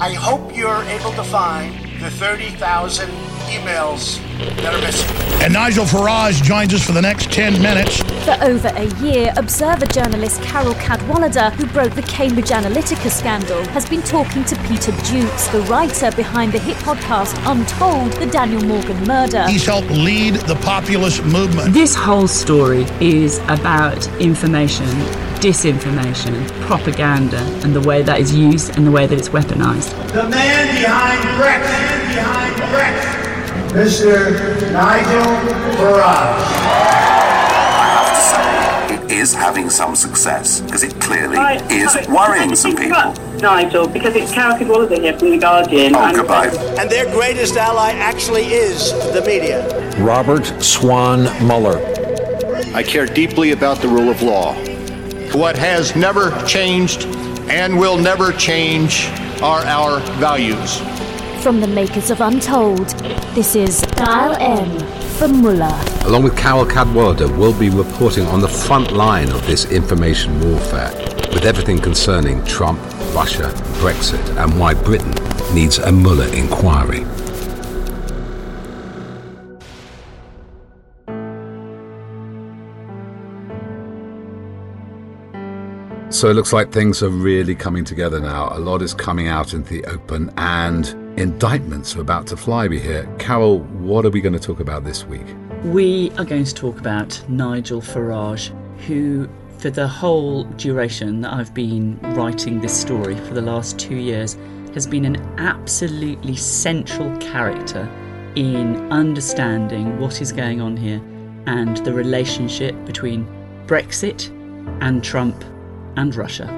I hope you're able to find the 30,000 emails that are missing. And Nigel Farage joins us for the next 10 minutes. For over a year, Observer journalist Carol Cadwalladr, who broke the Cambridge Analytica scandal, has been talking to Peter Jukes, the writer behind the hit podcast Untold, the Daniel Morgan murder. He's helped lead the populist movement. This whole story is about information, disinformation, and propaganda, and the way that is used and the way that it's weaponized. The man behind Brexit, behind Brexit, Mr. Nigel Farage. It is having some success because it clearly Right, is sorry, worrying I some people. Nigel, because it's Carol Cadwalladr here from The Guardian. Oh, and- goodbye. And their greatest ally actually is the media. Robert Swan Mueller. I care deeply about the rule of law. What has never changed and will never change are our values. From the makers of Untold, this is Dial M for Mueller. Along with Carol Cadwalladr, we'll be reporting on the front line of this information warfare, with everything concerning Trump, Russia, Brexit, and why Britain needs a Mueller inquiry. So it looks like things are really coming together now. A lot is coming out into the open, and indictments are about to fly. We hear. Carol, what are we going to talk about this week? We are going to talk about Nigel Farage, who, for the whole duration that I've been writing this story for the last two years, has been an absolutely central character in understanding what is going on here and the relationship between Brexit and Trump and Russia.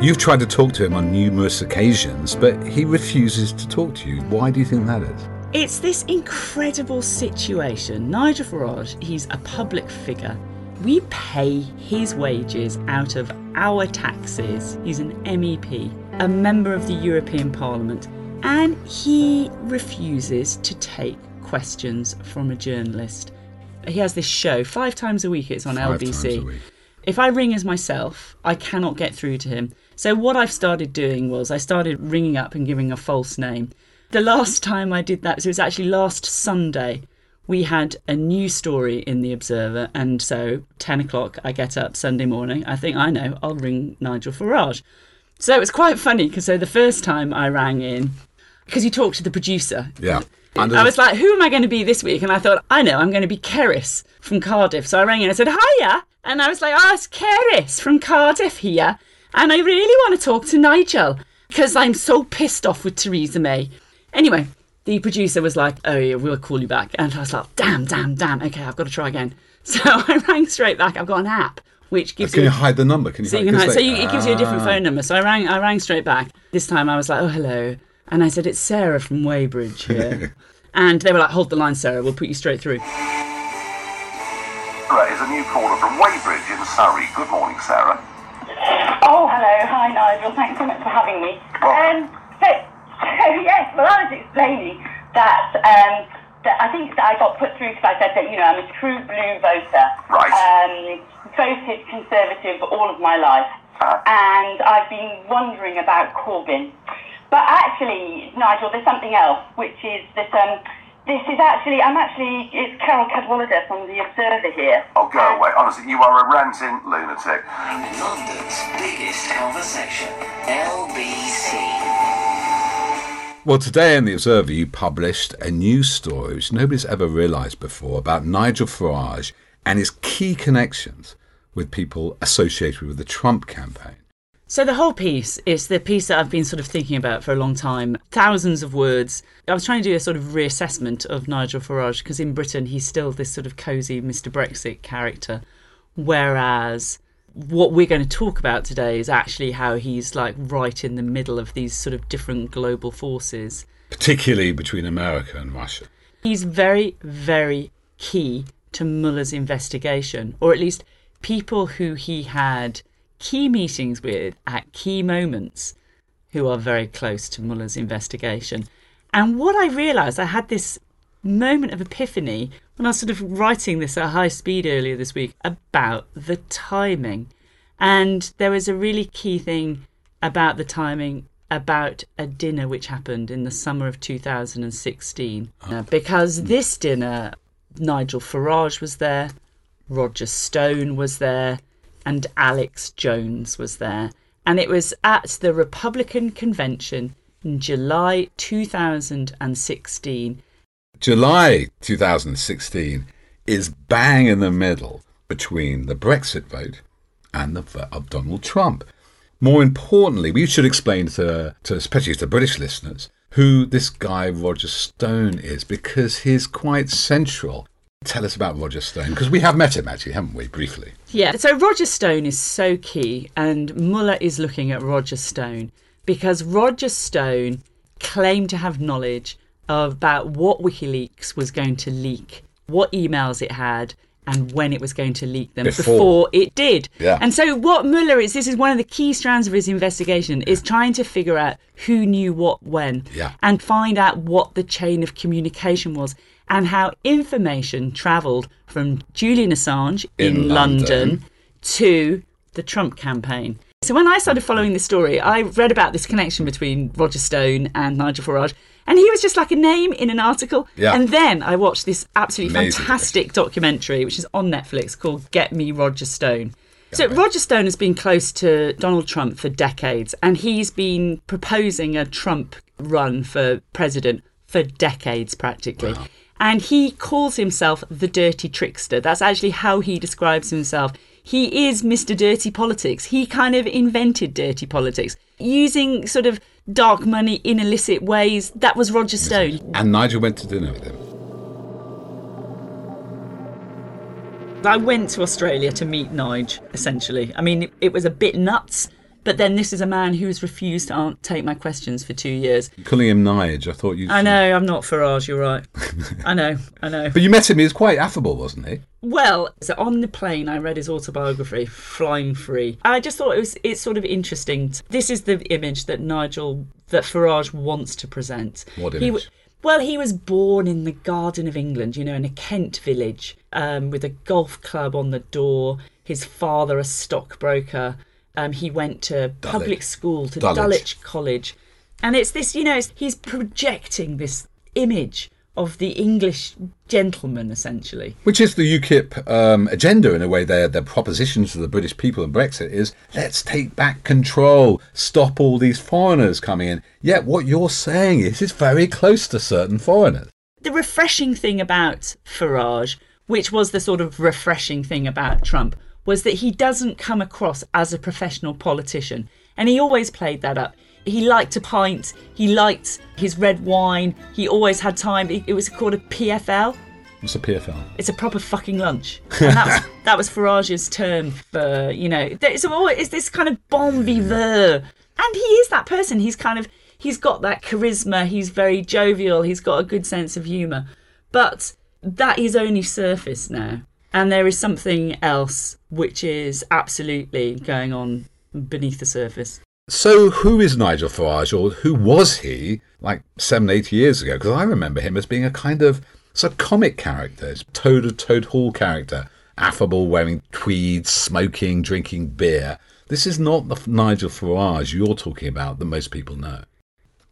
You've tried to talk to him on numerous occasions, but he refuses to talk to you. Why do you think that is? It's this incredible situation. Nigel Farage, he's a public figure. We pay his wages out of our taxes. He's an MEP, a member of the European Parliament, and he refuses to take questions from a journalist. He has this show five times a week, it's on Five LBC. times a week. If I ring as myself, I cannot get through to him. So what I've started doing was I started ringing up and giving a false name. The last time I did that, so it was actually last Sunday, we had a new story in the Observer, and so 10 o'clock I get up Sunday morning. I think I know, I'll ring Nigel Farage. So it was quite funny because so the first time I rang in, because you talked to the producer, Yeah. I was like, who am I going to be this week? And I thought, I know, I'm going to be Keris from Cardiff. So I rang in and I said, hiya. And I was like, oh, it's Keris from Cardiff here. And I really want to talk to Nigel because I'm so pissed off with Theresa May. Anyway, the producer was like, oh, yeah, we'll call you back. And I was like, damn, damn, damn. Okay, I've got to try again. So I rang straight back. I've got an app which gives you- Can you you hide the number? Can you so hide, you can hide, so you, it gives you a different Ah. phone number. So I rang, I rang straight back. This time I was like, "Oh, hello," and I said, "It's Sarah from Weybridge here," and they were like, "Hold the line, Sarah. We'll put you straight through." Right, is a new caller from Weybridge in Surrey. Good morning, Sarah. Oh, hello. Hi, Nigel. Thanks so much for having me. Um, so, so, yes, well, I was explaining that, um, that I think that I got put through because I said that, you know, I'm a true blue voter. Right. Um, voted Conservative all of my life. And I've been wondering about Corbyn. But actually, Nigel, there's something else, which is that um, this is actually, I'm actually, it's Carol Cadwalladr from The Observer here. Oh, go away. Honestly, you are a ranting lunatic. London's biggest conversation, LBC. Well, today in The Observer, you published a news story which nobody's ever realised before about Nigel Farage and his key connections with people associated with the Trump campaign. So the whole piece is the piece that I've been sort of thinking about for a long time. Thousands of words. I was trying to do a sort of reassessment of Nigel Farage because in Britain he's still this sort of cosy Mr. Brexit character, whereas what we're going to talk about today is actually how he's like right in the middle of these sort of different global forces, particularly between America and Russia. He's very, very key to Mueller's investigation, or at least people who he had key meetings with at key moments who are very close to Mueller's investigation. And what I realised, I had this moment of epiphany when I was sort of writing this at high speed earlier this week about the timing. And there was a really key thing about the timing about a dinner which happened in the summer of 2016. Uh, because this dinner, Nigel Farage was there, Roger Stone was there, and Alex Jones was there. And it was at the Republican convention in July 2016. July 2016 is bang in the middle between the Brexit vote and the vote of Donald Trump. More importantly, we should explain to, to especially to British listeners who this guy Roger Stone is because he's quite central Tell us about Roger Stone, because we have met him actually, haven't we, briefly? Yeah, so Roger Stone is so key, and Mueller is looking at Roger Stone because Roger Stone claimed to have knowledge about what WikiLeaks was going to leak, what emails it had, and when it was going to leak them before, before it did. Yeah. And so what Mueller is, this is one of the key strands of his investigation, is trying to figure out who knew what when yeah. and find out what the chain of communication was and how information travelled from Julian Assange in, in London. London to the Trump campaign. So when I started following this story, I read about this connection between Roger Stone and Nigel Farage, and he was just like a name in an article. Yeah. And then I watched this absolutely Amazing. fantastic documentary, which is on Netflix called Get Me Roger Stone. So Roger Stone has been close to Donald Trump for decades, and he's been proposing a Trump run for president for decades, practically. Wow. And he calls himself the dirty trickster. That's actually how he describes himself. He is Mr. Dirty Politics. He kind of invented dirty politics using sort of dark money in illicit ways. That was Roger Stone. And Nigel went to dinner with him. I went to Australia to meet Nige, essentially. I mean, it, it was a bit nuts but then this is a man who has refused to take my questions for two years. Calling him Nige. I thought you. I know. I'm not Farage. You're right. I know. I know. But you met him. He was quite affable, wasn't he? Well, so on the plane, I read his autobiography, Flying Free. I just thought it was it's sort of interesting. This is the image that Nigel that Farage wants to present. What image? He, well, he was born in the Garden of England, you know, in a Kent village, um, with a golf club on the door. His father, a stockbroker. Um, he went to Dulwich. public school, to Dulwich. Dulwich College. And it's this, you know, he's projecting this image of the English gentleman, essentially. Which is the UKIP um, agenda, in a way. Their, their propositions to the British people and Brexit is let's take back control, stop all these foreigners coming in. Yet what you're saying is it's very close to certain foreigners. The refreshing thing about Farage, which was the sort of refreshing thing about Trump, was that he doesn't come across as a professional politician. And he always played that up. He liked a pint, he liked his red wine, he always had time. It was called a PFL. What's a PFL? It's a proper fucking lunch. And that was, that was Farage's term for, you know, it's, always, this kind of bon vivant. And he is that person. He's kind of, he's got that charisma, he's very jovial, he's got a good sense of humour. But that is only surface now. And there is something else which is absolutely going on beneath the surface. So, who is Nigel Farage, or who was he like seven, eight years ago? Because I remember him as being a kind of a comic character, Toad of Toad Hall character, affable, wearing tweeds, smoking, drinking beer. This is not the Nigel Farage you're talking about that most people know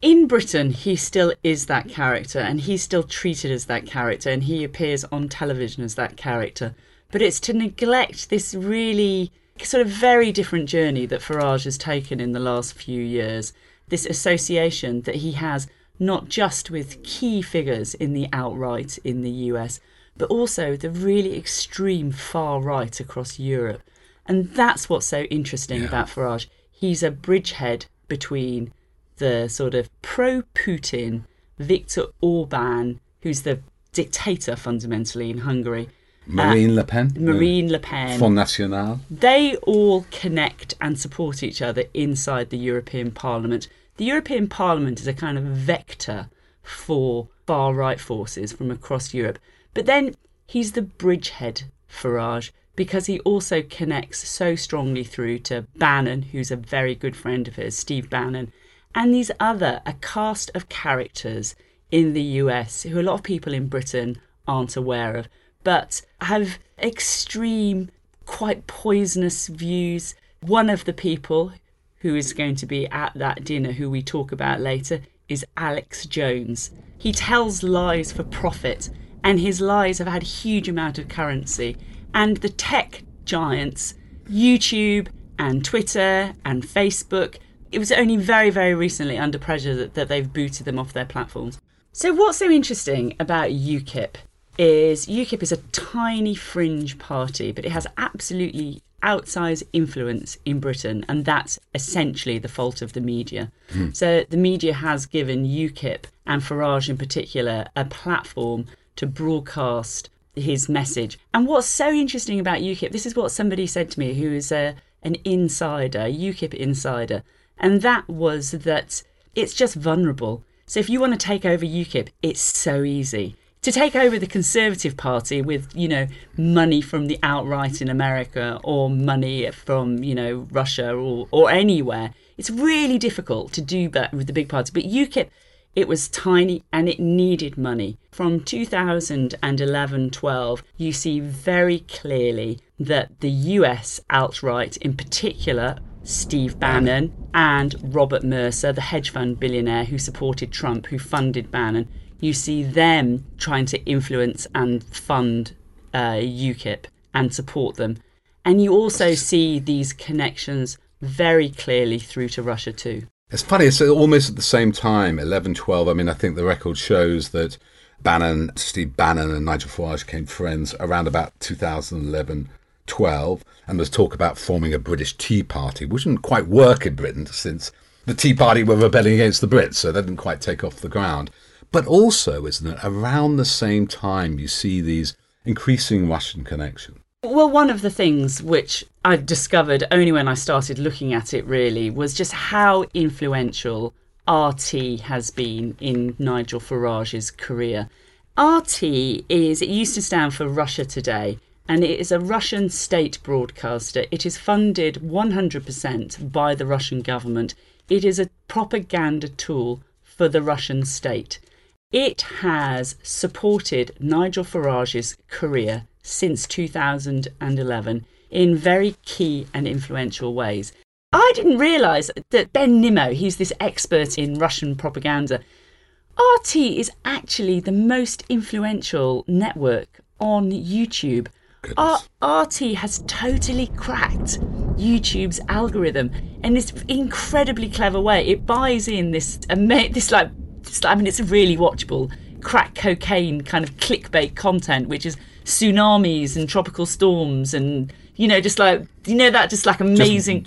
in Britain, he still is that character and he's still treated as that character and he appears on television as that character. But it's to neglect this really sort of very different journey that Farage has taken in the last few years. This association that he has not just with key figures in the outright in the US, but also the really extreme far right across Europe. And that's what's so interesting Yeah. about Farage. He's a bridgehead between the sort of pro Putin Viktor Orban, who's the dictator fundamentally in Hungary. Marine Le Pen? Marine Le Pen. Front National? They all connect and support each other inside the European Parliament. The European Parliament is a kind of vector for far right forces from across Europe. But then he's the bridgehead, Farage, because he also connects so strongly through to Bannon, who's a very good friend of his, Steve Bannon, and these other, a cast of characters in the US who a lot of people in Britain aren't aware of, but have extreme, quite poisonous views. One of the people who is going to be at that dinner, who we talk about later, is Alex Jones. He tells lies for profit, and his lies have had a huge amount of currency. And the tech giants, YouTube and Twitter and Facebook, it was only very, very recently under pressure that, that they've booted them off their platforms. So, what's so interesting about UKIP is UKIP is a tiny fringe party, but it has absolutely outsized influence in Britain, and that's essentially the fault of the media. Hmm. So, the media has given UKIP and Farage in particular a platform to broadcast his message. And what's so interesting about UKIP, this is what somebody said to me who is a, an insider, UKIP insider, and that was that it's just vulnerable. So if you want to take over UKIP, it's so easy. To take over the Conservative Party with, you know, money from the outright in America or money from, you know, Russia or, or anywhere, it's really difficult to do that with the big parties. But UKIP, it was tiny and it needed money. From 2011 12, you see very clearly that the US outright, in particular, Steve Bannon and Robert Mercer, the hedge fund billionaire who supported Trump, who funded Bannon, you see them trying to influence and fund uh, UKIP and support them. And you also see these connections very clearly through to Russia too. It's funny, it's almost at the same time, 11, 12. I mean, I think the record shows that Bannon, Steve Bannon and Nigel Farage became friends around about 2011, 12. And there's talk about forming a British Tea Party, which didn't quite work in Britain since the Tea Party were rebelling against the Brits, so they didn't quite take off the ground. But also, isn't it, around the same time, you see these increasing Russian connections. Well, one of the things which I discovered only when I started looking at it really was just how influential RT has been in Nigel Farage's career. RT is, it used to stand for Russia Today, and it is a Russian state broadcaster. It is funded 100% by the Russian government. It is a propaganda tool for the Russian state. It has supported Nigel Farage's career since 2011 in very key and influential ways. I didn't realise that Ben Nimmo, he's this expert in Russian propaganda, RT is actually the most influential network on YouTube. R- RT has totally cracked YouTube's algorithm in this incredibly clever way. It buys in this ama- this like it's- I mean it's really watchable crack cocaine kind of clickbait content, which is tsunamis and tropical storms and you know just like you know that just like amazing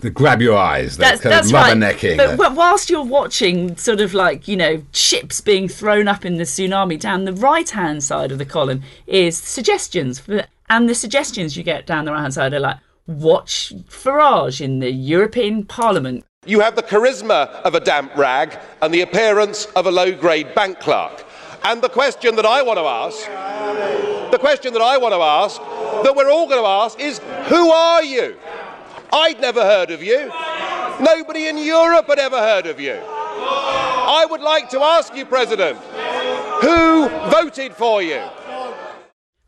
They grab your eyes, they're that's, kind that's of right. rubbernecking. But, uh, but whilst you're watching, sort of like you know, ships being thrown up in the tsunami, down the right-hand side of the column is suggestions, and the suggestions you get down the right-hand side are like watch Farage in the European Parliament. You have the charisma of a damp rag and the appearance of a low grade bank clerk. And the question that I want to ask, the question that I want to ask, that we're all going to ask is who are you? I'd never heard of you. Nobody in Europe had ever heard of you. I would like to ask you, President, who voted for you?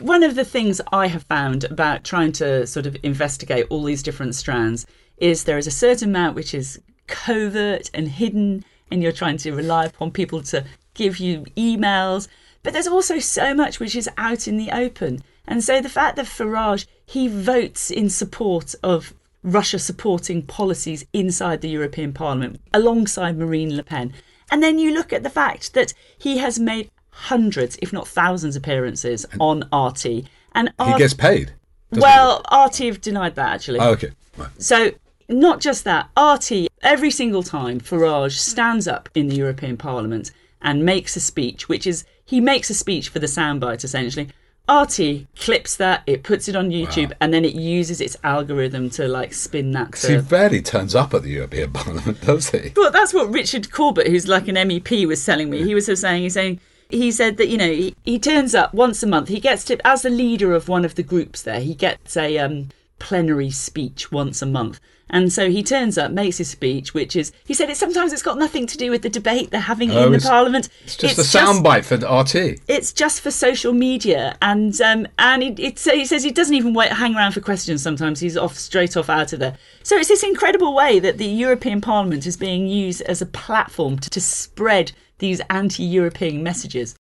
One of the things I have found about trying to sort of investigate all these different strands is there is a certain amount which is covert and hidden, and you're trying to rely upon people to give you emails. But there's also so much which is out in the open. And so the fact that Farage, he votes in support of Russia supporting policies inside the European Parliament alongside Marine Le Pen. And then you look at the fact that he has made hundreds, if not thousands, appearances on RT. And He gets paid. well, RT have denied that actually. Oh, okay. Right. So, not just that, RT, every single time Farage stands up in the European Parliament and makes a speech, which is, he makes a speech for the soundbite essentially. RT clips that, it puts it on YouTube, and then it uses its algorithm to like spin that. 'Cause he To... barely turns up at the European Parliament, does he? Well, that's what Richard Corbett, who's like an MEP, was telling me. He was sort of saying, he's saying, he said that you know he, he turns up once a month. He gets to as the leader of one of the groups there. He gets a um, plenary speech once a month, and so he turns up, makes his speech, which is he said it sometimes it's got nothing to do with the debate they're having Oh, in the it's- parliament. It's just a soundbite for RT. It's just for social media, and um, and it, it, so he says he doesn't even wait, hang around for questions. Sometimes he's off straight off out of there. So it's this incredible way that the European Parliament is being used as a platform to, to spread these anti-European messages.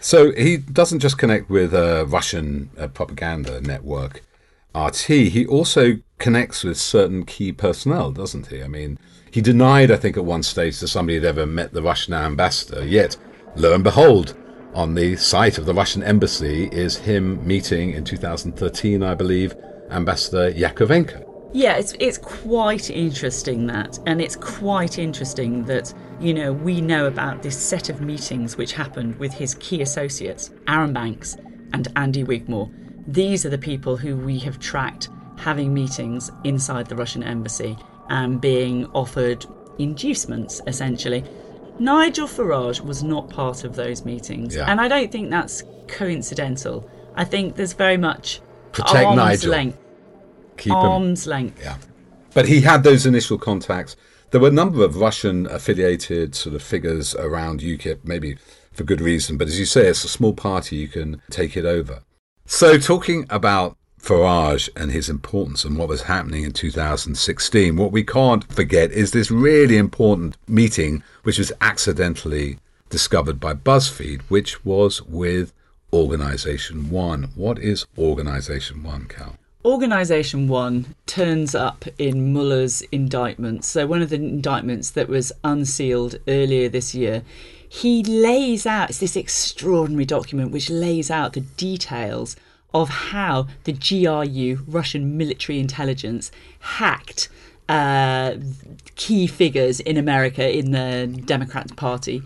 So he doesn't just connect with a Russian uh, propaganda network, RT. He also connects with certain key personnel, doesn't he? I mean, he denied, I think, at one stage that somebody had ever met the Russian ambassador. Yet, lo and behold, on the site of the Russian embassy is him meeting in 2013, I believe, Ambassador Yakovenko. Yeah, it's it's quite interesting that, and it's quite interesting that you know we know about this set of meetings which happened with his key associates, Arron Banks and Andy Wigmore. These are the people who we have tracked having meetings inside the Russian embassy and being offered inducements, essentially. Nigel Farage was not part of those meetings, Yeah. and I don't think that's coincidental. I think there's very much Protect arm's Nigel. length. Keep him. arm's length. Yeah. But he had those initial contacts. There were a number of Russian affiliated sort of figures around UKIP, maybe for good reason. But as you say, it's a small party, you can take it over. So, talking about Farage and his importance and what was happening in 2016, what we can't forget is this really important meeting, which was accidentally discovered by BuzzFeed, which was with Organization One. What is Organization One, Cal? Organisation One turns up in Mueller's indictment. So, one of the indictments that was unsealed earlier this year, he lays out it's this extraordinary document which lays out the details of how the GRU, Russian military intelligence, hacked uh, key figures in America in the Democrat Party.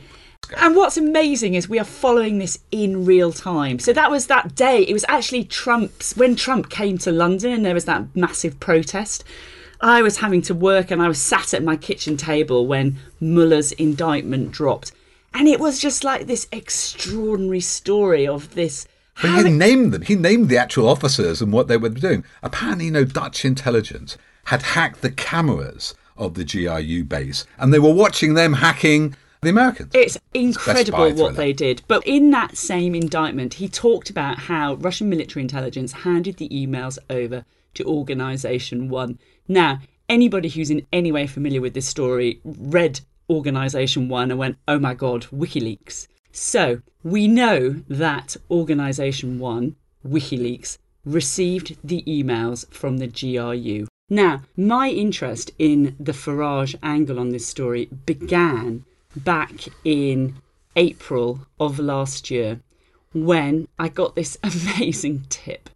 And what's amazing is we are following this in real time. So that was that day. It was actually Trump's when Trump came to London and there was that massive protest. I was having to work and I was sat at my kitchen table when Mueller's indictment dropped. And it was just like this extraordinary story of this. But he named them. He named the actual officers and what they were doing. Apparently, you know, Dutch intelligence had hacked the cameras of the GRU base, and they were watching them hacking the Americans. It's incredible Buy what they did. But in that same indictment, he talked about how Russian military intelligence handed the emails over to Organisation One. Now, anybody who's in any way familiar with this story read Organisation One and went, oh my God, WikiLeaks. So we know that Organisation One, WikiLeaks, received the emails from the GRU. Now, my interest in the Farage angle on this story began back in April of last year when I got this amazing tip.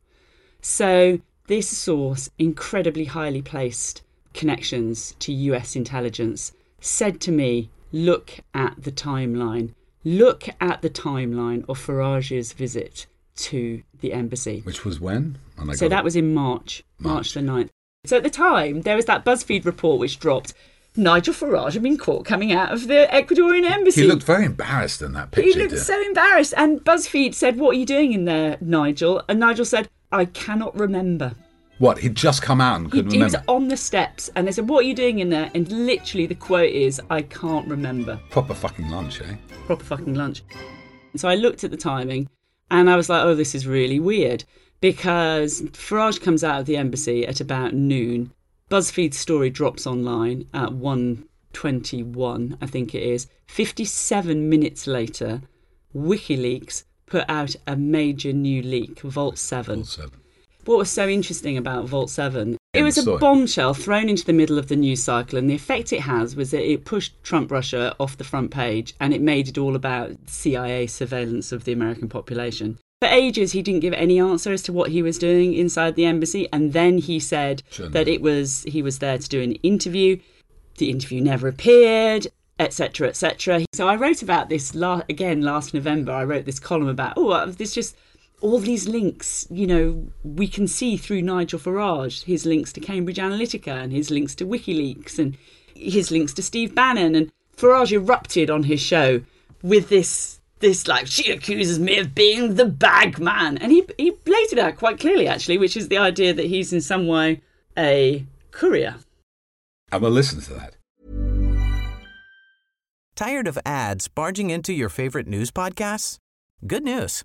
So, this source, incredibly highly placed connections to US intelligence, said to me, Look at the timeline. Look at the timeline of Farage's visit to the embassy. Which was when? So that it. was in March, March the 9th. So at the time, there was that BuzzFeed report which dropped Nigel Farage had been caught coming out of the Ecuadorian embassy. He looked very embarrassed in that picture. He looked so embarrassed. And BuzzFeed said, What are you doing in there, Nigel? And Nigel said, I cannot remember. What? He'd just come out and couldn't he was on the steps and they said, What are you doing in there? And literally the quote is, I can't remember. Proper fucking lunch, eh? Proper fucking lunch. So I looked at the timing and I was like, Oh, this is really weird. Because Farage comes out of the embassy at about noon. BuzzFeed's story drops online at 1.21, I think it is. 57 minutes later, WikiLeaks put out a major new leak, Vault 7. Seven. What was so interesting about Vault 7 It was a bombshell thrown into the middle of the news cycle, and the effect it has was that it pushed Trump Russia off the front page and it made it all about CIA surveillance of the American population. For ages, he didn't give any answer as to what he was doing inside the embassy, and then he said Shouldn't that it was he was there to do an interview. The interview never appeared, etc., etc. So I wrote about this la- again last November. I wrote this column about oh, uh, this just all these links, you know, we can see through Nigel Farage, his links to Cambridge Analytica and his links to WikiLeaks and his links to Steve Bannon. And Farage erupted on his show with this, this like, she accuses me of being the bag man. And he, he laid it out quite clearly, actually, which is the idea that he's in some way a courier. And we'll listen to that. Tired of ads barging into your favorite news podcasts? Good news.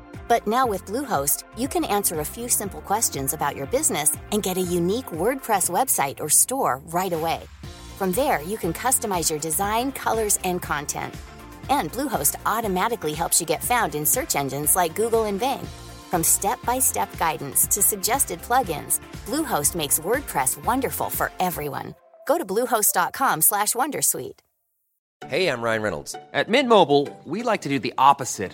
but now with Bluehost, you can answer a few simple questions about your business and get a unique WordPress website or store right away. From there, you can customize your design, colors, and content. And Bluehost automatically helps you get found in search engines like Google and Bing. From step-by-step guidance to suggested plugins, Bluehost makes WordPress wonderful for everyone. Go to bluehost.com/wondersuite. Hey, I'm Ryan Reynolds. At Mint Mobile, we like to do the opposite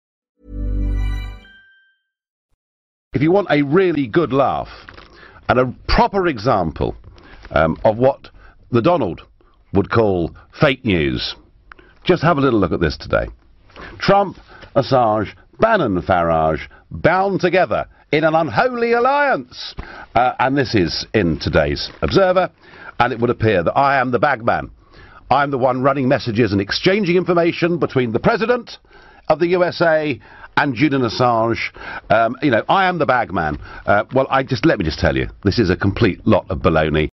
If you want a really good laugh and a proper example um, of what the Donald would call fake news, just have a little look at this today. Trump, Assange, Bannon, Farage bound together in an unholy alliance. Uh, and this is in today's Observer, and it would appear that I am the bagman. I'm the one running messages and exchanging information between the President of the USA and Julian Assange. Um, you know, I am the bagman. Uh, well, I just let me just tell you, this is a complete lot of baloney.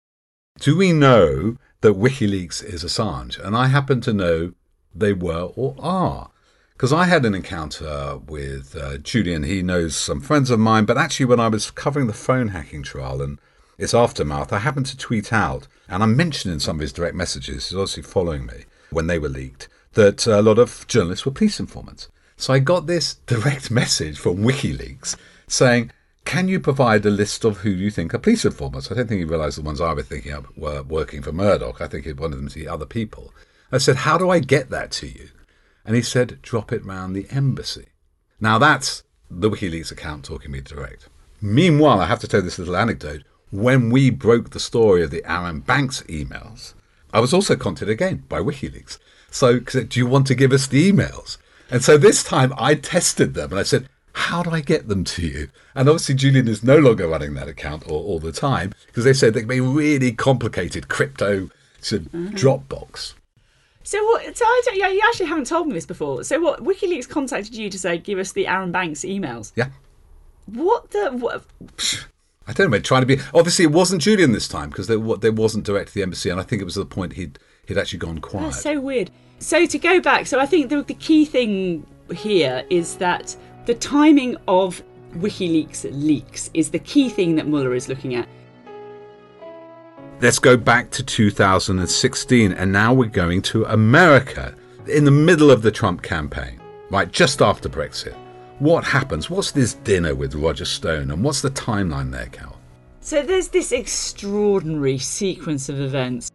Do we know that WikiLeaks is Assange? And I happen to know they were or are. Because I had an encounter with uh, Julian. He knows some friends of mine. But actually, when I was covering the phone hacking trial and its aftermath, I happened to tweet out, and I mentioned in some of his direct messages, he's obviously following me when they were leaked, that a lot of journalists were police informants. So I got this direct message from WikiLeaks saying, can you provide a list of who you think are police informants? I don't think he realised the ones I was thinking of were working for Murdoch. I think he wanted them to be other people. I said, how do I get that to you? And he said, drop it round the embassy. Now that's the WikiLeaks account talking me direct. Meanwhile, I have to tell this little anecdote. When we broke the story of the Arron Banks emails, I was also contacted again by WikiLeaks. So, do you want to give us the emails? And so this time I tested them and I said, how do I get them to you? And obviously Julian is no longer running that account all, all the time because they said they can be really complicated crypto to mm-hmm. Dropbox. So what? So I don't, yeah, you actually haven't told me this before. So what? WikiLeaks contacted you to say give us the Arron Banks emails. Yeah. What the? What? I don't know. Trying to be obviously it wasn't Julian this time because there, there wasn't direct to the embassy, and I think it was at the point he'd he'd actually gone quiet. That's so weird. So to go back, so I think the, the key thing here is that the timing of WikiLeaks leaks is the key thing that Mueller is looking at. Let's go back to 2016, and now we're going to America in the middle of the Trump campaign, right just after Brexit. What happens? What's this dinner with Roger Stone, and what's the timeline there, Cal? So there's this extraordinary sequence of events.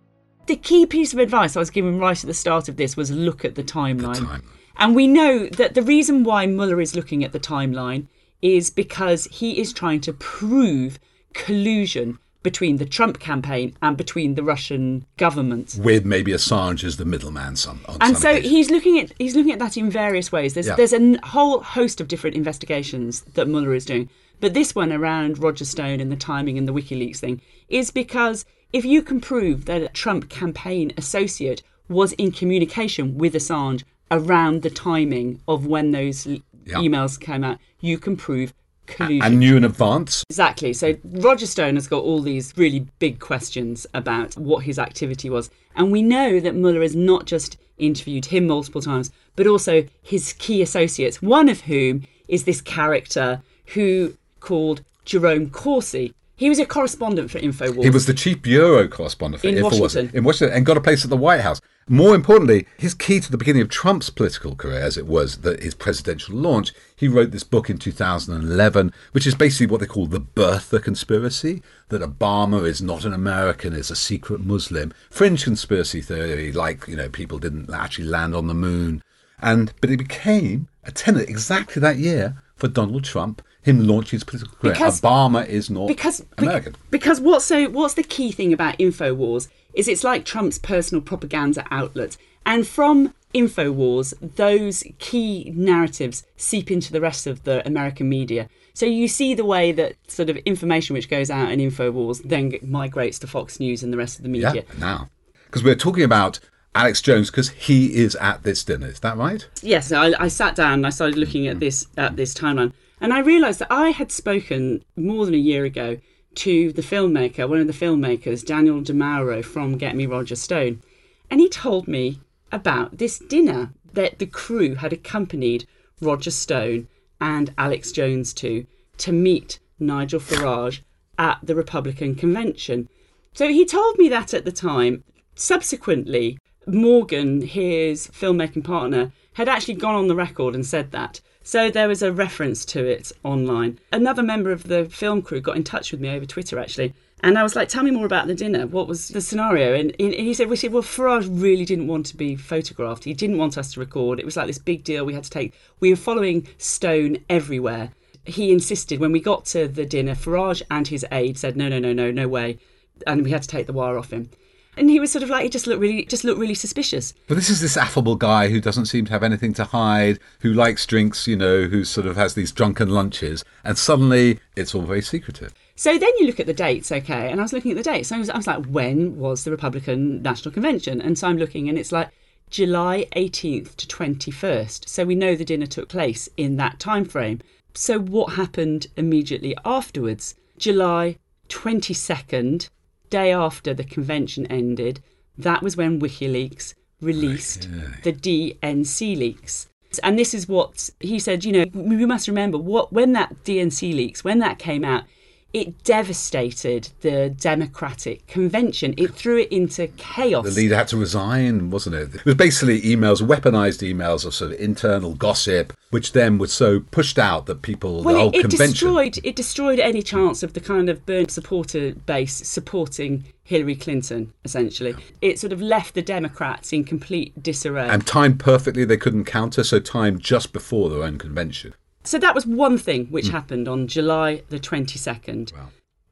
The key piece of advice I was given right at the start of this was look at the timeline. The timeline. And we know that the reason why Mueller is looking at the timeline is because he is trying to prove collusion between the Trump campaign and between the Russian government. With maybe Assange as the middleman. Some, And some so occasions. he's looking at he's looking at that in various ways. There's Yeah. there's a whole host of different investigations that Mueller is doing, but this one around Roger Stone and the timing and the WikiLeaks thing is because if you can prove that a Trump campaign associate was in communication with Assange around the timing of when those Yeah. emails came out, you can prove collusion. and knew in advance. Exactly. So Roger Stone has got all these really big questions about what his activity was. And we know that Mueller has not just interviewed him multiple times, but also his key associates, one of whom is this character who called Jerome Corsi. He was a correspondent for InfoWars. He was the chief bureau correspondent for In InfoWars Washington. in Washington and got a place at the White House. More importantly, his key to the beginning of Trump's political career, as it was the, his presidential launch, he wrote this book in 2011, which is basically what they call the birther conspiracy that Obama is not an American, is a secret Muslim. Fringe conspiracy theory, like, you know, people didn't actually land on the moon. And But it became a tenet exactly that year for Donald Trump, him launching his political career. Because- Obama is not because be- American. because what's so what's the key thing about Infowars is it's like Trump's personal propaganda outlet, and from Infowars, those key narratives seep into the rest of the American media. So you see the way that sort of information which goes out in Infowars then migrates to Fox News and the rest of the media. Yeah, now. Because we're talking about Alex Jones because he is at this dinner. Is that right? Yes, I, I sat down and I started looking at this at this timeline, and I realised that I had spoken more than a year ago to the filmmaker, one of the filmmakers, Daniel DiMauro from Get Me Roger Stone, and he told me about this dinner that the crew had accompanied Roger Stone and Alex Jones to to meet Nigel Farage at the Republican convention. So he told me that at the time. Subsequently, Morgan, his filmmaking partner, had actually gone on the record and said that. So there was a reference to it online. Another member of the film crew got in touch with me over Twitter actually. And I was like, tell me more about the dinner. What was the scenario? And he said, we said, well, Farage really didn't want to be photographed. He didn't want us to record. It was like this big deal we had to take. We were following Stone everywhere. He insisted when we got to the dinner, Farage and his aide said, no, no, no, no, no way. And we had to take the wire off him. And he was sort of like, he just looked really, just looked really suspicious. But this is this affable guy who doesn't seem to have anything to hide, who likes drinks, you know, who sort of has these drunken lunches, and suddenly it's all very secretive. So then you look at the dates, okay? And I was looking at the dates. So I was, I was like, when was the Republican National Convention? And so I'm looking, and it's like July 18th to 21st. So we know the dinner took place in that time frame. So what happened immediately afterwards? July 22nd, day after the convention ended, that was when WikiLeaks released the DNC leaks. And this is what he said, you know, we must remember what when that DNC leaks, when that came out, it devastated the Democratic convention. It threw it into chaos. The leader had to resign, wasn't it? It was basically emails, weaponized emails of sort of internal gossip, which then was so pushed out that people, well, the whole it, it convention. destroyed it destroyed any chance of the kind of burnt supporter base supporting Hillary Clinton. Essentially, it sort of left the Democrats in complete disarray. And timed perfectly, they couldn't counter, so timed just before their own convention. So that was one thing which Mm. happened on July the 22nd.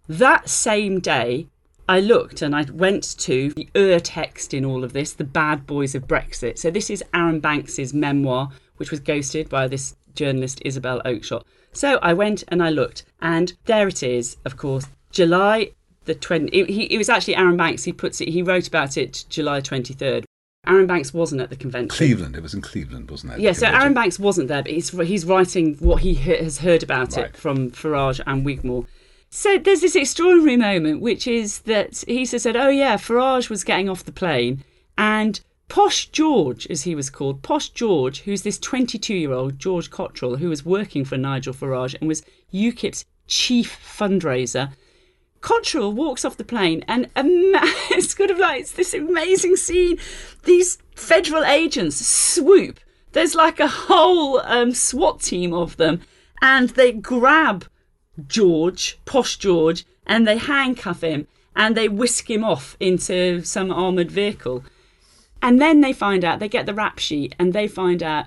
That same day, I looked and I went to the ur text in all of this, The Bad Boys of Brexit. So this is Arron Banks's memoir, which was ghosted by this journalist Isabel Oakeshott. So I went and I looked, and there it is, of course, July the 20. It, he, it was actually Arron Banks. He puts it. He wrote about it July 23rd. Arron Banks wasn't at the convention. Cleveland, it was in Cleveland, wasn't it? Yeah, so Arron Banks wasn't there, but he's he's writing what he has heard about Right. it from Farage and Wigmore. So there's this extraordinary moment, which is that he said, "Oh yeah, Farage was getting off the plane, and Posh George, as he was called, Posh George, who's this 22-year-old George Cottrell, who was working for Nigel Farage and was UKIP's chief fundraiser." Cottrell walks off the plane, and a it's kind of like it's this amazing scene. These federal agents swoop. There's like a whole um, SWAT team of them, and they grab George, posh George, and they handcuff him and they whisk him off into some armoured vehicle. And then they find out, they get the rap sheet, and they find out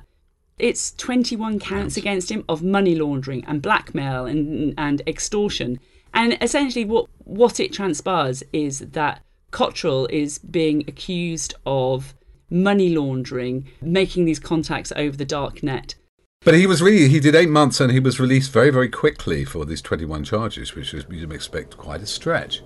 it's 21 counts against him of money laundering and blackmail and, and extortion. And essentially, what what it transpires is that Cottrell is being accused of money laundering, making these contacts over the dark net. But he was really, he did eight months and he was released very, very quickly for these 21 charges, which was, you'd expect quite a stretch.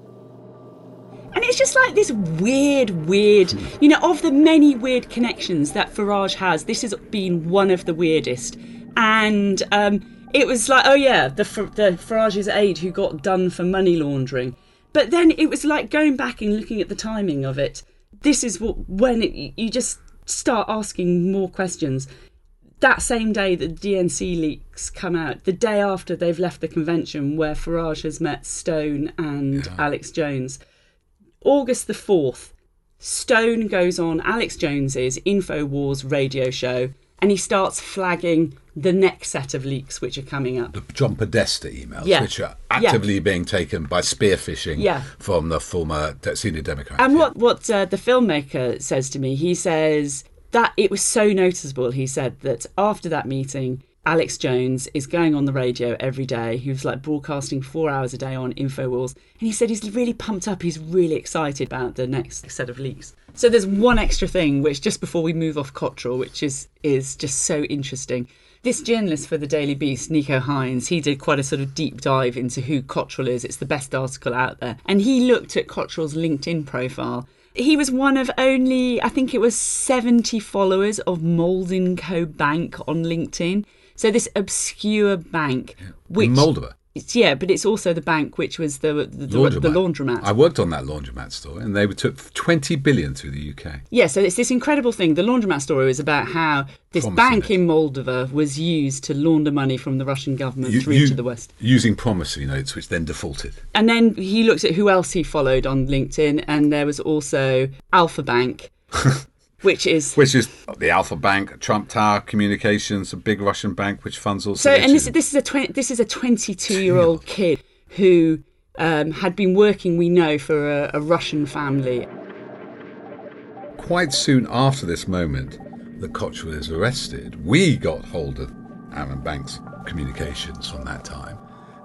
And it's just like this weird, weird, you know, of the many weird connections that Farage has, this has been one of the weirdest. And um, it was like, oh yeah, the, the Farage's aide who got done for money laundering. But then it was like going back and looking at the timing of it. This is what, when it, you just start asking more questions. That same day that the DNC leaks come out, the day after they've left the convention where Farage has met Stone and yeah. Alex Jones, August the 4th, Stone goes on Alex Jones's InfoWars radio show and he starts flagging the next set of leaks which are coming up. The John Podesta emails, yeah. which are actively yeah. being taken by spear phishing yeah. from the former senior Democrat. And what, what uh, the filmmaker says to me, he says that it was so noticeable, he said, that after that meeting, Alex Jones is going on the radio every day. He was like broadcasting four hours a day on InfoWars. And he said he's really pumped up. He's really excited about the next set of leaks. So there's one extra thing, which just before we move off Cottrell, which is is just so interesting. This journalist for the Daily Beast, Nico Hines, he did quite a sort of deep dive into who Cottrell is. It's the best article out there. And he looked at Cottrell's LinkedIn profile he was one of only, I think it was 70 followers of Moldindconbank on LinkedIn. So this obscure bank, which in Moldova. It's, yeah, but it's also the bank which was the the, the, laundromat. the laundromat. I worked on that laundromat store, and they took twenty billion through the UK. Yeah, so it's this incredible thing. The laundromat story is about how this Promising bank it. in Moldova was used to launder money from the Russian government you, through you, to the West, using promissory notes, which then defaulted. And then he looked at who else he followed on LinkedIn, and there was also Alfa Bank. which is which is the Alfa Bank, Trump Tower Communications, a big Russian bank which funds all. So, and this, this is a 20, this is a twenty-two-year-old kid who um, had been working, we know, for a, a Russian family. Quite soon after this moment, the Cottrell is arrested. We got hold of Arron Banks' communications from that time.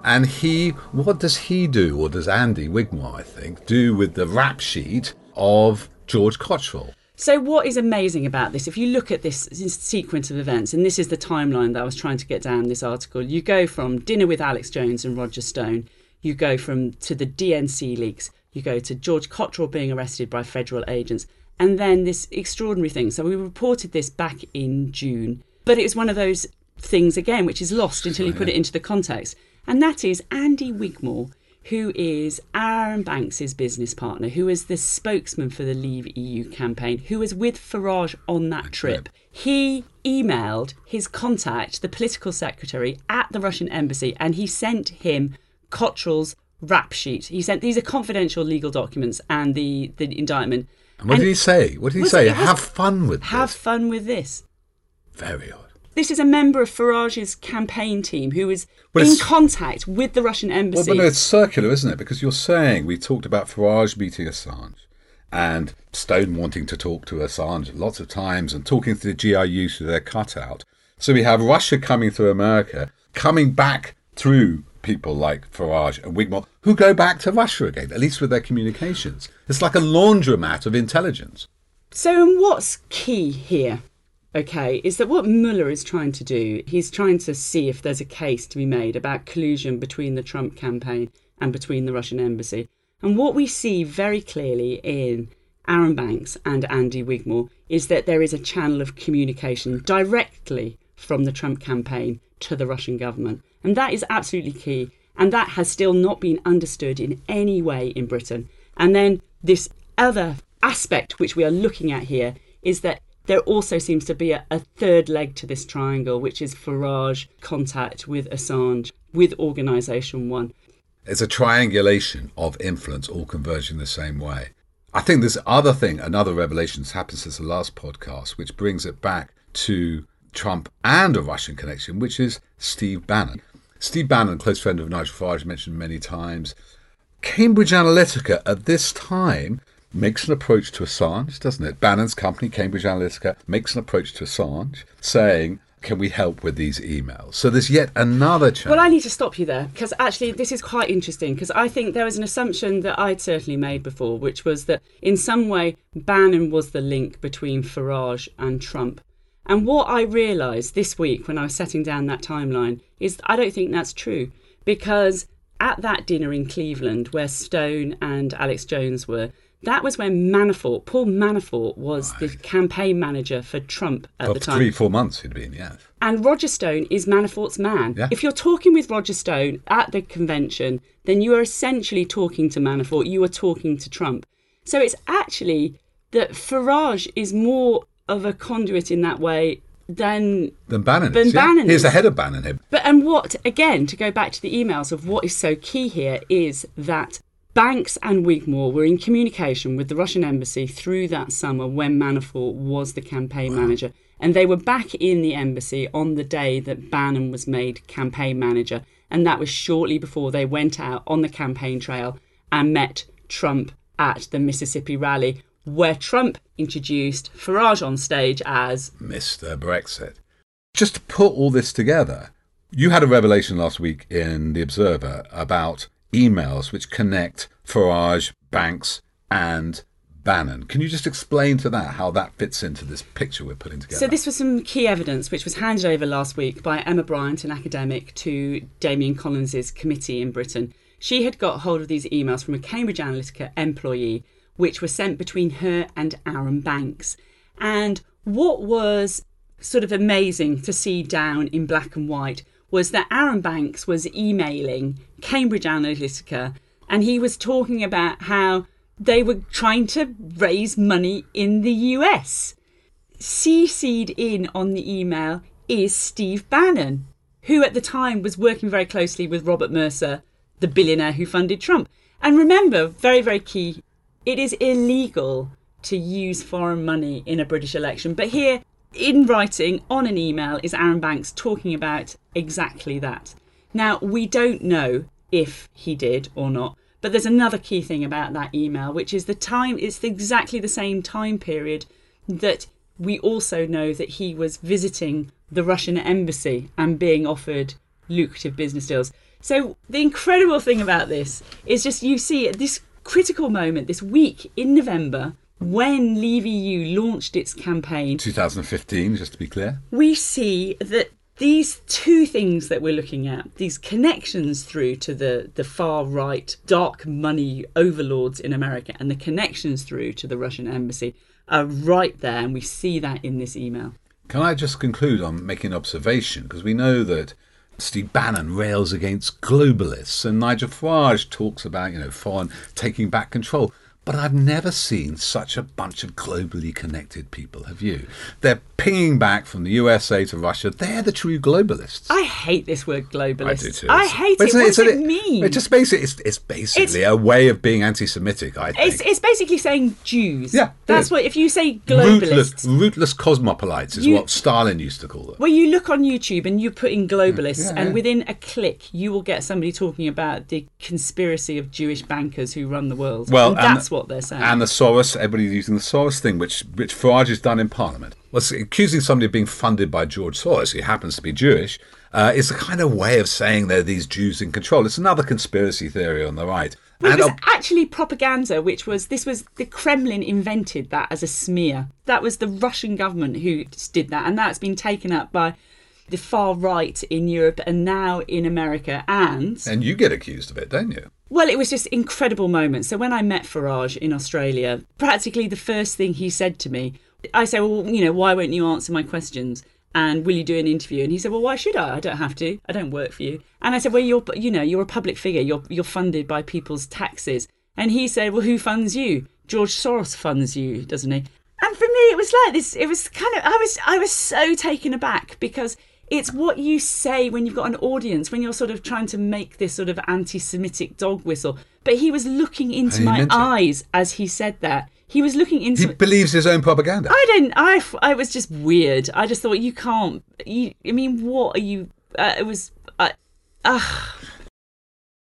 And he, what does he do, or does Andy Wigmore, I think, do with the rap sheet of George Cottrell? So, what is amazing about this, if you look at this sequence of events, and this is the timeline that I was trying to get down this article, you go from dinner with Alex Jones and Roger Stone, you go from to the DNC leaks, you go to George Cottrell being arrested by federal agents, and then this extraordinary thing. So, we reported this back in June, but it was one of those things again which is lost until you oh, put it into the context, and that is Andy Wigmore who is Arron Banks' business partner, who is the spokesman for the Leave EU campaign, who was with Farage on that trip. He emailed his contact, the political secretary at the Russian embassy, and he sent him Cottrell's rap sheet. He sent these are confidential legal documents and the, the indictment. And what and did he say? What did he say? Have fun with have this. Have fun with this. Very odd. This is a member of Farage's campaign team who is well, in contact with the Russian embassy. Well, but it's circular, isn't it? Because you're saying we talked about Farage meeting Assange and Stone wanting to talk to Assange lots of times and talking to the GRU through their cutout. So we have Russia coming through America, coming back through people like Farage and Wigmore, who go back to Russia again, at least with their communications. It's like a laundromat of intelligence. So, what's key here? Okay, is that what Mueller is trying to do? He's trying to see if there's a case to be made about collusion between the Trump campaign and between the Russian embassy. And what we see very clearly in Arron Banks and Andy Wigmore is that there is a channel of communication directly from the Trump campaign to the Russian government. And that is absolutely key. And that has still not been understood in any way in Britain. And then this other aspect which we are looking at here is that there also seems to be a, a, third leg to this triangle, which is Farage contact with Assange, with Organisation One. It's a triangulation of influence, all converging the same way. I think this other thing, another revelation that's happened since the last podcast, which brings it back to Trump and a Russian connection, which is Steve Bannon. Steve Bannon, close friend of Nigel Farage, mentioned many times. Cambridge Analytica at this time makes an approach to Assange, doesn't it? Bannon's company, Cambridge Analytica, makes an approach to Assange saying, can we help with these emails? So there's yet another chance. Well, I need to stop you there because actually this is quite interesting because I think there was an assumption that I'd certainly made before, which was that in some way Bannon was the link between Farage and Trump. And what I realised this week when I was setting down that timeline is I don't think that's true because at that dinner in Cleveland where Stone and Alex Jones were, that was when Manafort, Paul Manafort, was right. the campaign manager for Trump at well, the time. Three, four months he'd been, yeah. And Roger Stone is Manafort's man. Yeah. If you're talking with Roger Stone at the convention, then you are essentially talking to Manafort. You are talking to Trump. So it's actually that Farage is more of a conduit in that way than than Bannon. Than is, yeah. Bannon He's is. the head of Bannon. Him. But and what again to go back to the emails of what is so key here is that Banks and Wigmore were in communication with the Russian embassy through that summer when Manafort was the campaign wow. manager. And they were back in the embassy on the day that Bannon was made campaign manager. And that was shortly before they went out on the campaign trail and met Trump at the Mississippi rally, where Trump introduced Farage on stage as Mr. Brexit. Just to put all this together, you had a revelation last week in The Observer about emails which connect Farage, Banks, and Bannon. Can you just explain to that how that fits into this picture we're putting together? So, this was some key evidence which was handed over last week by Emma Briant, an academic, to Damian Collins's committee in Britain. She had got hold of these emails from a Cambridge Analytica employee, which were sent between her and Arron Banks. And what was sort of amazing to see down in black and white was that Arron Banks was emailing Cambridge Analytica and he was talking about how they were trying to raise money in the US. CC'd in on the email is Steve Bannon, who at the time was working very closely with Robert Mercer, the billionaire who funded Trump. And remember, very, very key, it is illegal to use foreign money in a British election. But here, in writing on an email is Arron Banks talking about exactly that. Now, we don't know if he did or not, but there's another key thing about that email, which is the time, it's exactly the same time period that we also know that he was visiting the Russian embassy and being offered lucrative business deals. So, the incredible thing about this is just you see at this critical moment, this week in November, when Leave EU launched its campaign, 2015, just to be clear, we see that these two things that we're looking at, these connections through to the, the far right dark money overlords in America and the connections through to the Russian embassy, are right there. And we see that in this email. Can I just conclude on making an observation? Because we know that Steve Bannon rails against globalists and Nigel Farage talks about, you know, foreign taking back control. But I've never seen such a bunch of globally connected people, have you? They're pinging back from the USA to Russia. They're the true globalists. I hate this word globalist. I do too. I hate it. What does it, mean? It just basically, it's, it's basically it's, a way of being anti-Semitic. I think it's, it's basically saying Jews. Yeah, that's what. If you say globalists, rootless, rootless cosmopolites is you, what Stalin used to call them. Well, you look on YouTube and you put in globalists, yeah, yeah. and within a click, you will get somebody talking about the conspiracy of Jewish bankers who run the world. Well, and that's what they're saying. And the Soros, everybody's using the Soros thing, which which Farage has done in Parliament. Well, accusing somebody of being funded by George Soros, who happens to be Jewish, uh, is a kind of way of saying there are these Jews in control. It's another conspiracy theory on the right. Well, it was actually propaganda, which was this was the Kremlin invented that as a smear. That was the Russian government who did that, and that's been taken up by the far right in Europe and now in America. And and you get accused of it, don't you? Well, it was just incredible moments. So when I met Farage in Australia, practically the first thing he said to me, I said, "Well, you know, why won't you answer my questions?" And will you do an interview? And he said, "Well, why should I? I don't have to. I don't work for you." And I said, "Well, you're, you know, you're a public figure. You're, you're funded by people's taxes." And he said, "Well, who funds you? George Soros funds you, doesn't he?" And for me, it was like this. It was kind of I was I was so taken aback because it's what you say when you've got an audience, when you're sort of trying to make this sort of anti Semitic dog whistle. But he was looking into my eyes it. as he said that. He was looking into. He believes his own propaganda. I didn't. I. I was just weird. I just thought you can't. You. I mean, what are you? Uh, it was. Uh, uh.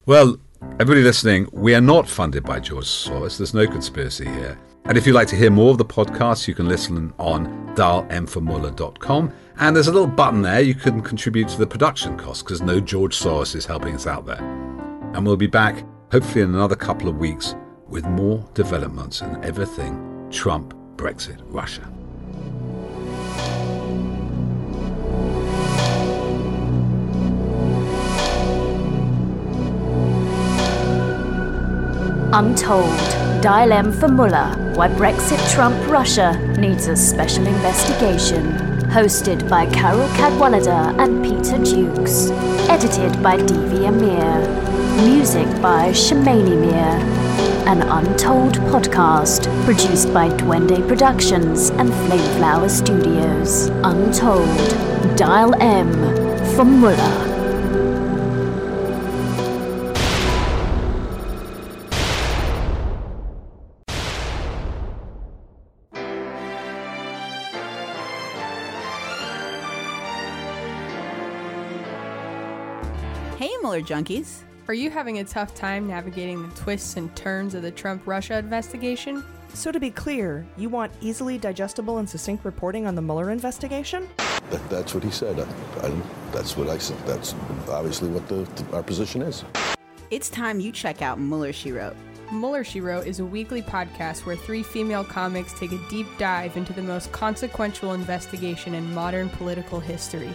Well, everybody listening, we are not funded by George Soros. There's no conspiracy here. And if you'd like to hear more of the podcast, you can listen on dialmformuller.com. And there's a little button there you can contribute to the production costs because no George Soros is helping us out there. And we'll be back hopefully in another couple of weeks with more developments and everything Trump, Brexit, Russia. Untold. Dial M for Mueller. Why Brexit, Trump, Russia needs a special investigation. Hosted by Carole Cadwalladr and Peter Jukes. Edited by Devi Amir. Music by Shemali Mir. An Untold podcast produced by Duende Productions and Flameflower Studios. Untold. Dial M for Mueller. Hey, junkies. Are you having a tough time navigating the twists and turns of the Trump Russia investigation? So, to be clear, you want easily digestible and succinct reporting on the Mueller investigation? That, that's what he said. I, I, that's what I said. That's obviously what the, the, our position is. It's time you check out Mueller, She Wrote. Mueller, She Wrote is a weekly podcast where three female comics take a deep dive into the most consequential investigation in modern political history.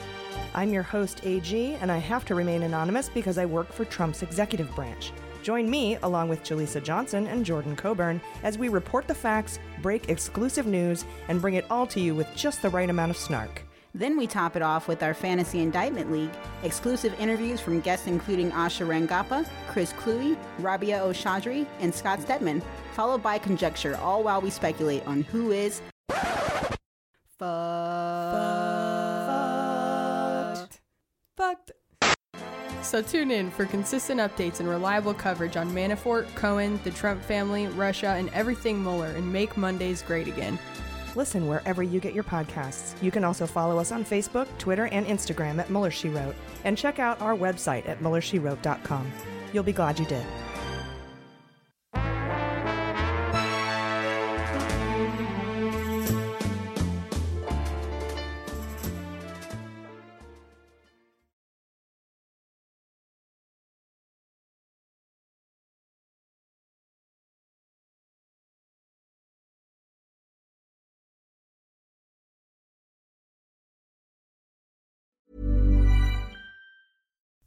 I'm your host, AG, and I have to remain anonymous because I work for Trump's executive branch. Join me, along with Jaleesa Johnson and Jordan Coburn, as we report the facts, break exclusive news, and bring it all to you with just the right amount of snark. Then we top it off with our Fantasy Indictment League, exclusive interviews from guests including Asha Rangappa, Chris Cluey, Rabia Oshadri, and Scott Stedman, followed by conjecture, all while we speculate on who is fucked. So tune in for consistent updates and reliable coverage on Manafort, Cohen, the Trump family, Russia, and everything Mueller, and make Mondays great again. Listen wherever you get your podcasts. You can also follow us on Facebook, Twitter, and Instagram at Mueller She Wrote, and check out our website at MuellerSheWrote.com. You'll be glad you did.